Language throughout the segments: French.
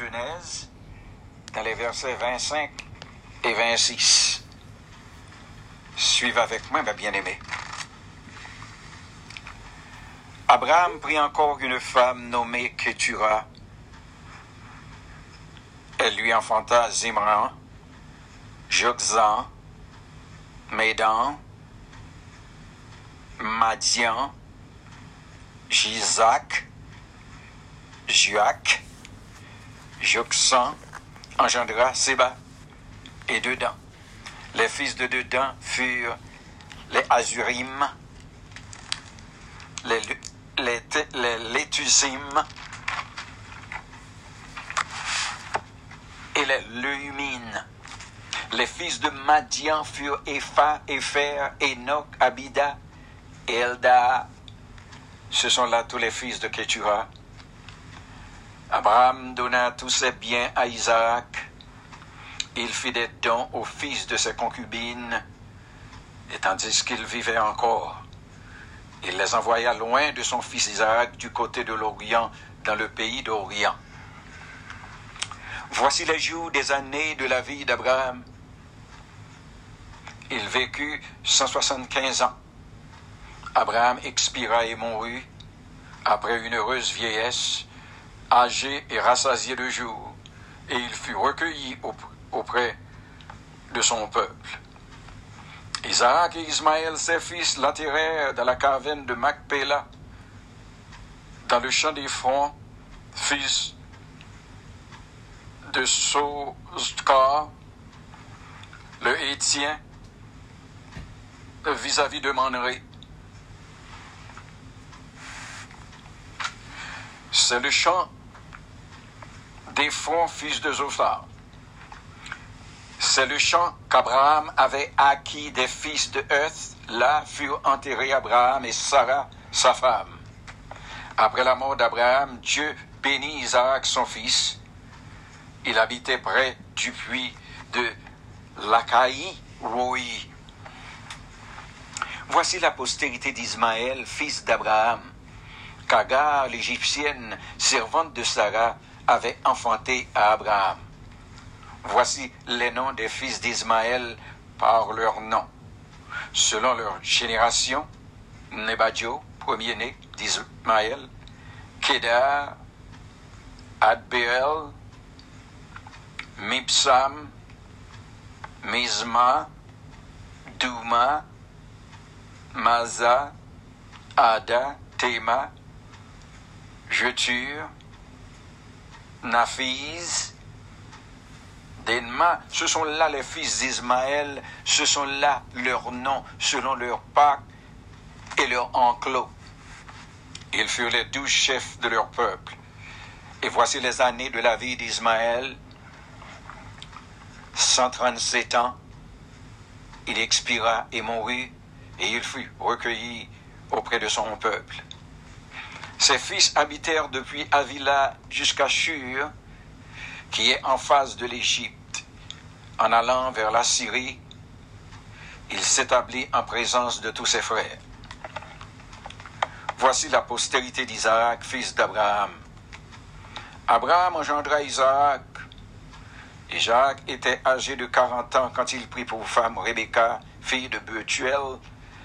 Genèse, dans les versets 25 et 26. Suivez avec moi, ma bien-aimée. Abraham prit encore une femme nommée Ketura. Elle lui enfanta Zimran, Jokzan, Médan, Madian, Gisac, Juac, Joksan engendra Séba et Dedan. Les fils de Dedan furent les Azurim, les, les, et les Leumines. Les fils de Madian furent Epha, Epher, Enoch, Abida et Elda. Ce sont là tous les fils de Ketura. Abraham donna tous ses biens à Isaac. Il fit des dons aux fils de ses concubines, et tandis qu'il vivait encore, il les envoya loin de son fils Isaac du côté de l'Orient, dans le pays d'Orient. Voici les jours des années de la vie d'Abraham. Il vécut 175 ans. Abraham expira et mourut après une heureuse vieillesse, âgé et rassasié de jour, et il fut recueilli auprès de son peuple. Isaac et Ismaël, ses fils, l'attirèrent dans la caverne de Macpéla, dans le champ des fronts, fils de Sostka, le Hétien, vis-à-vis de Manré. C'est le champ des fronts, fils de Zophar. C'est le champ qu'Abraham avait acquis des fils de Heth. Là furent enterrés Abraham et Sarah, sa femme. Après la mort d'Abraham, Dieu bénit Isaac, son fils. Il habitait près du puits de Lacaï, Roi. Voici la postérité d'Ismaël, fils d'Abraham. qu'Agar, l'Égyptienne, servante de Sarah, avait enfanté à Abraham. Voici les noms des fils d'Ismaël par leur nom. Selon leur génération, Nebadjo, premier-né d'Ismaël, Kedar, Adbeel, Mipsam, Mizma, Douma, Maza, Ada, Tema, Jetur, Naphiz, Denma, ce sont là les fils d'Ismaël, ce sont là leurs noms selon leur pacte et leur enclos. Ils furent les douze chefs de leur peuple. Et voici les années de la vie d'Ismaël, 137 ans. Il expira et mourut, et il fut recueilli auprès de son peuple. Ses fils habitèrent depuis Avila jusqu'à Shur, qui est en face de l'Égypte. En allant vers la Syrie, il s'établit en présence de tous ses frères. Voici la postérité d'Isaac, fils d'Abraham. Abraham engendra Isaac. Isaac était âgé de 40 ans quand il prit pour femme Rebecca, fille de Betuel,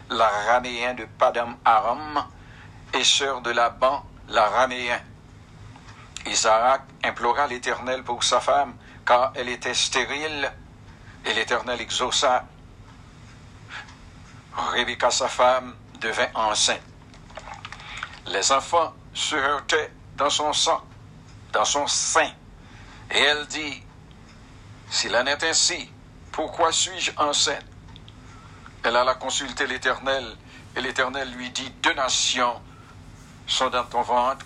l'araméen de Padam Aram, et sœur de Laban, l'araméen. Isaac implora l'Éternel pour sa femme, car elle était stérile, et l'Éternel exauça. Rebecca, sa femme, devint enceinte. Les enfants se heurtaient dans son sang, dans son sein, et elle dit, S'il en est ainsi, pourquoi suis-je enceinte? Elle alla consulter l'Éternel, et l'Éternel lui dit, Deux nations sont dans ton ventre,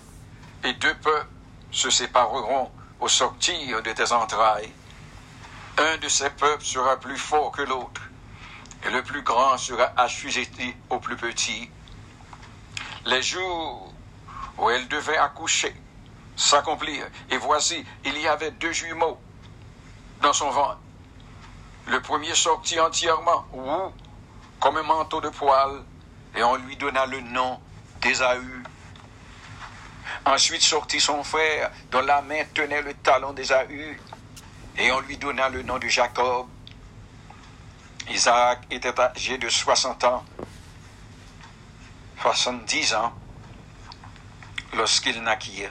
et deux peuples se sépareront au sortir de tes entrailles. Un de ces peuples sera plus fort que l'autre, et le plus grand sera assujetti au plus petit. Les jours où elle devait accoucher s'accomplirent, et voici, il y avait deux jumeaux dans son ventre. Le premier sortit entièrement roux, comme un manteau de poil, et on lui donna le nom d'Ésaü. Ensuite sortit son frère, dont la main tenait le talon d'Ésaü, et on lui donna le nom de Jacob. Isaac était âgé de 60 ans, 70 ans, lorsqu'il naquit.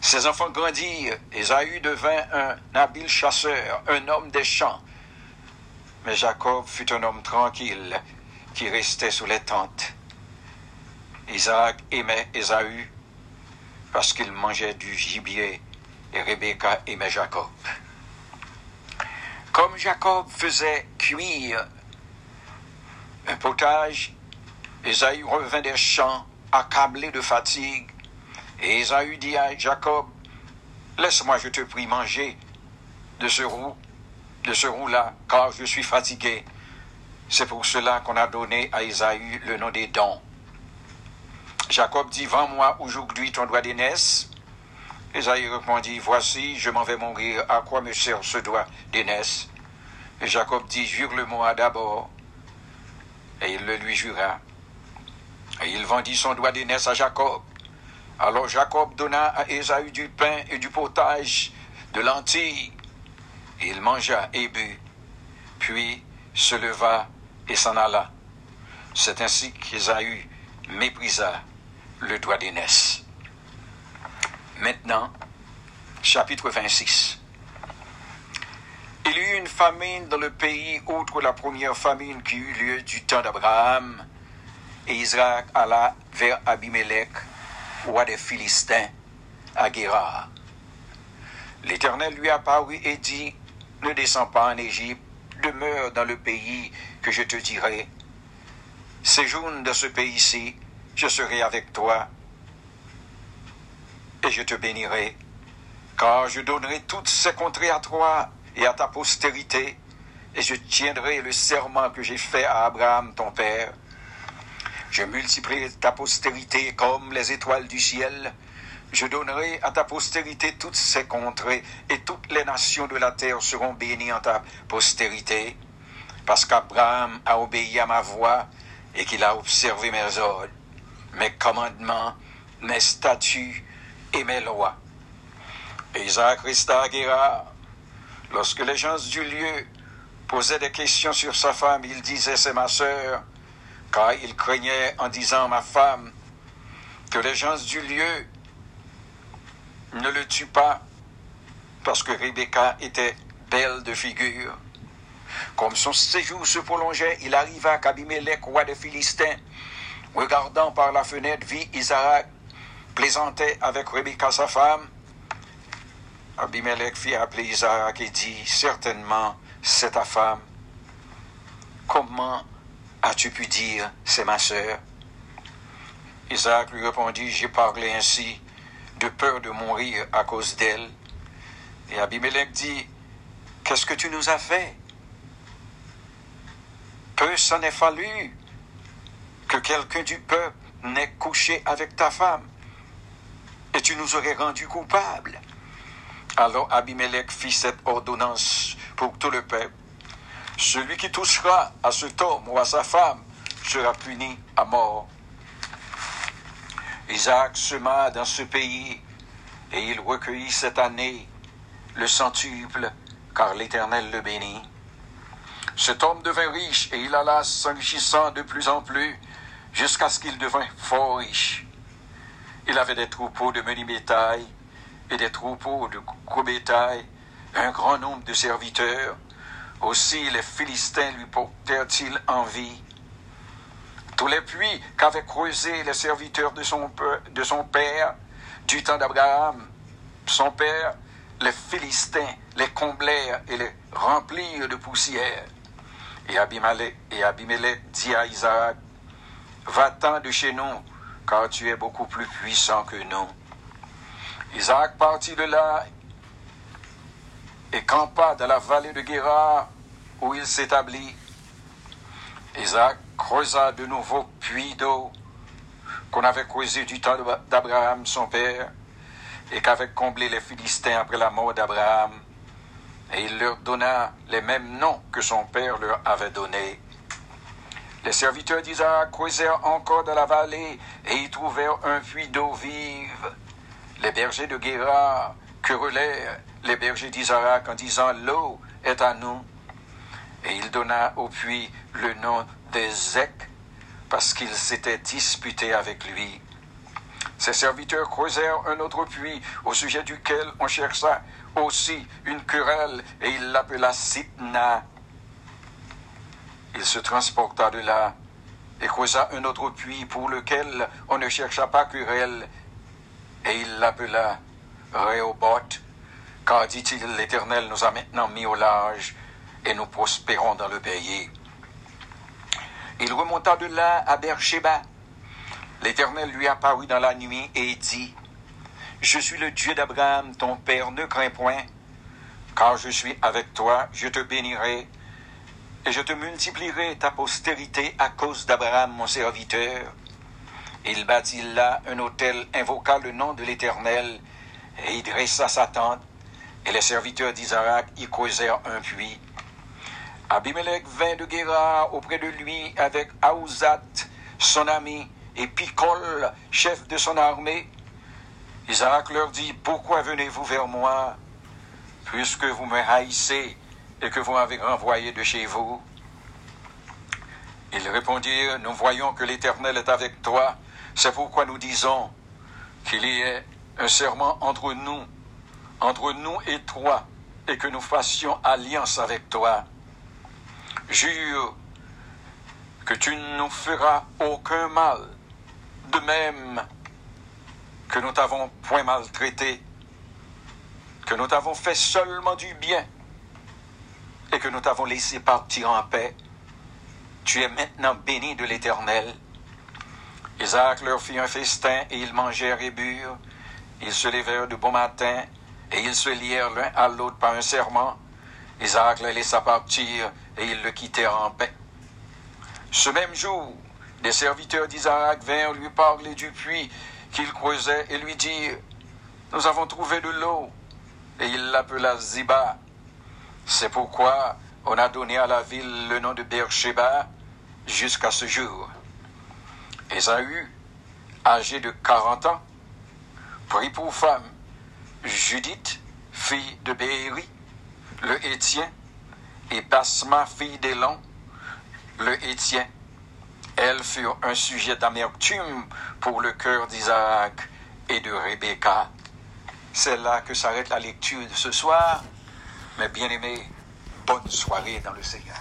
Ses enfants grandirent. Ésaü devint un habile chasseur, un homme des champs. Mais Jacob fut un homme tranquille qui restait sous les tentes. Isaac aimait Ésaü parce qu'il mangeait du gibier et Rebecca aimait Jacob. Comme Jacob faisait cuire un potage, Ésaü revint des champs accablé de fatigue et Esaü dit à Jacob, Laisse-moi, je te prie, manger de ce roux, de ce roux-là, car je suis fatigué. C'est pour cela qu'on a donné à Esaü le nom des dons. Jacob dit, Vends-moi aujourd'hui ton doigt d'aînesse. Esaü répondit, Voici, je m'en vais mourir, à quoi me sert ce doigt d'aînesse? Et Jacob dit, Jure-le-moi d'abord. Et il le lui jura. Et il vendit son doigt d'aînesse à Jacob. Alors Jacob donna à Ésaü du pain et du potage, de lentilles. Il mangea et but, puis se leva et s'en alla. C'est ainsi qu'Ésaü méprisa le doigt d'aînesse. Maintenant, chapitre 26. Il y eut une famine dans le pays, outre la première famine qui eut lieu du temps d'Abraham, et Israël alla vers Abimelech, roi des Philistins, à Guérard. L'Éternel lui apparut et dit, Ne descends pas en Égypte, demeure dans le pays que je te dirai. Séjourne dans ce pays-ci, je serai avec toi, et je te bénirai, car je donnerai toutes ces contrées à toi et à ta postérité, et je tiendrai le serment que j'ai fait à Abraham ton père. Je multiplierai ta postérité comme les étoiles du ciel. Je donnerai à ta postérité toutes ces contrées, et toutes les nations de la terre seront bénies en ta postérité, parce qu'Abraham a obéi à ma voix et qu'il a observé mes ordres, mes commandements, mes statuts et mes lois. Isaac resta à Guérard. Lorsque les gens du lieu posaient des questions sur sa femme, il disait, c'est ma sœur car il craignait en disant ma femme que les gens du lieu ne le tuent pas parce que Rebecca était belle de figure. Comme son séjour se prolongeait, il arriva qu'Abimelech, roi des Philistins, regardant par la fenêtre, vit Isaac plaisantait avec Rebecca sa femme. Abimelech fit appeler Isaac et dit, certainement, c'est ta femme. Comment As-tu pu dire, c'est ma sœur? Isaac lui répondit, j'ai parlé ainsi de peur de mourir à cause d'elle. Et Abimelech dit, qu'est-ce que tu nous as fait? Peu s'en est fallu quelqu'un du peuple n'ait couché avec ta femme, et tu nous aurais rendus coupables. Alors Abimelech fit cette ordonnance pour tout le peuple. Celui qui touchera à cet homme ou à sa femme sera puni à mort. Isaac sema dans ce pays et il recueillit cette année le centuple, car l'Éternel le bénit. Cet homme devint riche et il alla s'enrichissant de plus en plus jusqu'à ce qu'il devint fort riche. Il avait des troupeaux de menu bétail et des troupeaux de gros bétail, un grand nombre de serviteurs, aussi les Philistins lui portèrent-ils envie. Tous les puits qu'avaient creusés les serviteurs de son, de son père, du temps d'Abraham, son père, les Philistins les comblèrent et les remplirent de poussière. Et Abimelech, et dit à Isaac, Va-t'en de chez nous, car tu es beaucoup plus puissant que nous. Isaac partit de là et campa dans la vallée de Guérard où il s'établit. Isaac creusa de nouveaux puits d'eau qu'on avait creusés du temps d'Abraham son père et qu'avaient comblé les Philistins après la mort d'Abraham. Et il leur donna les mêmes noms que son père leur avait donnés. Les serviteurs d'Isaac creusèrent encore dans la vallée et y trouvèrent un puits d'eau vive. Les bergers de Guérard querellèrent les bergers d'Isaac en disant L'eau est à nous. Et il donna au puits le nom d'Ezek parce qu'ils s'étaient disputés avec lui. Ses serviteurs creusèrent un autre puits au sujet duquel on chercha aussi une querelle et il l'appela Sitna. Il se transporta de là et creusa un autre puits pour lequel on ne chercha pas querelle, et il l'appela Rehoboth, car dit-il, l'Éternel nous a maintenant mis au large, et nous prospérons dans le pays. Il remonta de là à Beersheba. L'Éternel lui apparut dans la nuit et dit, Je suis le Dieu d'Abraham, ton père, ne crains point, car je suis avec toi, je te bénirai, et je te multiplierai ta postérité à cause d'Abraham, mon serviteur. Il bâtit là un hôtel, invoqua le nom de l'Éternel, et y dressa sa tente, et les serviteurs d'Isaac y causèrent un puits. Abimelech vint de Guéra auprès de lui avec Aouzat, son ami, et Picol, chef de son armée. Isaac leur dit, Pourquoi venez-vous vers moi, puisque vous me haïssez et que vous m'avez renvoyé de chez vous. Ils répondirent, Nous voyons que l'Éternel est avec toi, c'est pourquoi nous disons qu'il y ait un serment entre nous, entre nous et toi, et que nous fassions alliance avec toi. Jure que tu ne nous feras aucun mal, de même que nous t'avons point maltraité, que nous t'avons fait seulement du bien et que nous t'avons laissé partir en paix. Tu es maintenant béni de l'Éternel. Isaac leur fit un festin et ils mangèrent et burent. Ils se levèrent de bon matin et ils se lièrent l'un à l'autre par un serment. Isaac les laissa partir et ils le quittèrent en paix. Ce même jour, des serviteurs d'Isaac vinrent lui parler du puits qu'il creusait et lui dirent, Nous avons trouvé de l'eau. Et il l'appela Ziba. C'est pourquoi on a donné à la ville le nom de Beersheba jusqu'à ce jour. Ésaü, âgé de 40 ans, prit pour femme Judith, fille de Béhéri, le Hétien, et Basma, fille d'Élon, le Hétien. Elles furent un sujet d'amertume pour le cœur d'Isaac et de Rebecca. C'est là que s'arrête la lecture de ce soir. Mais bien aimé, bonne soirée dans le Seigneur.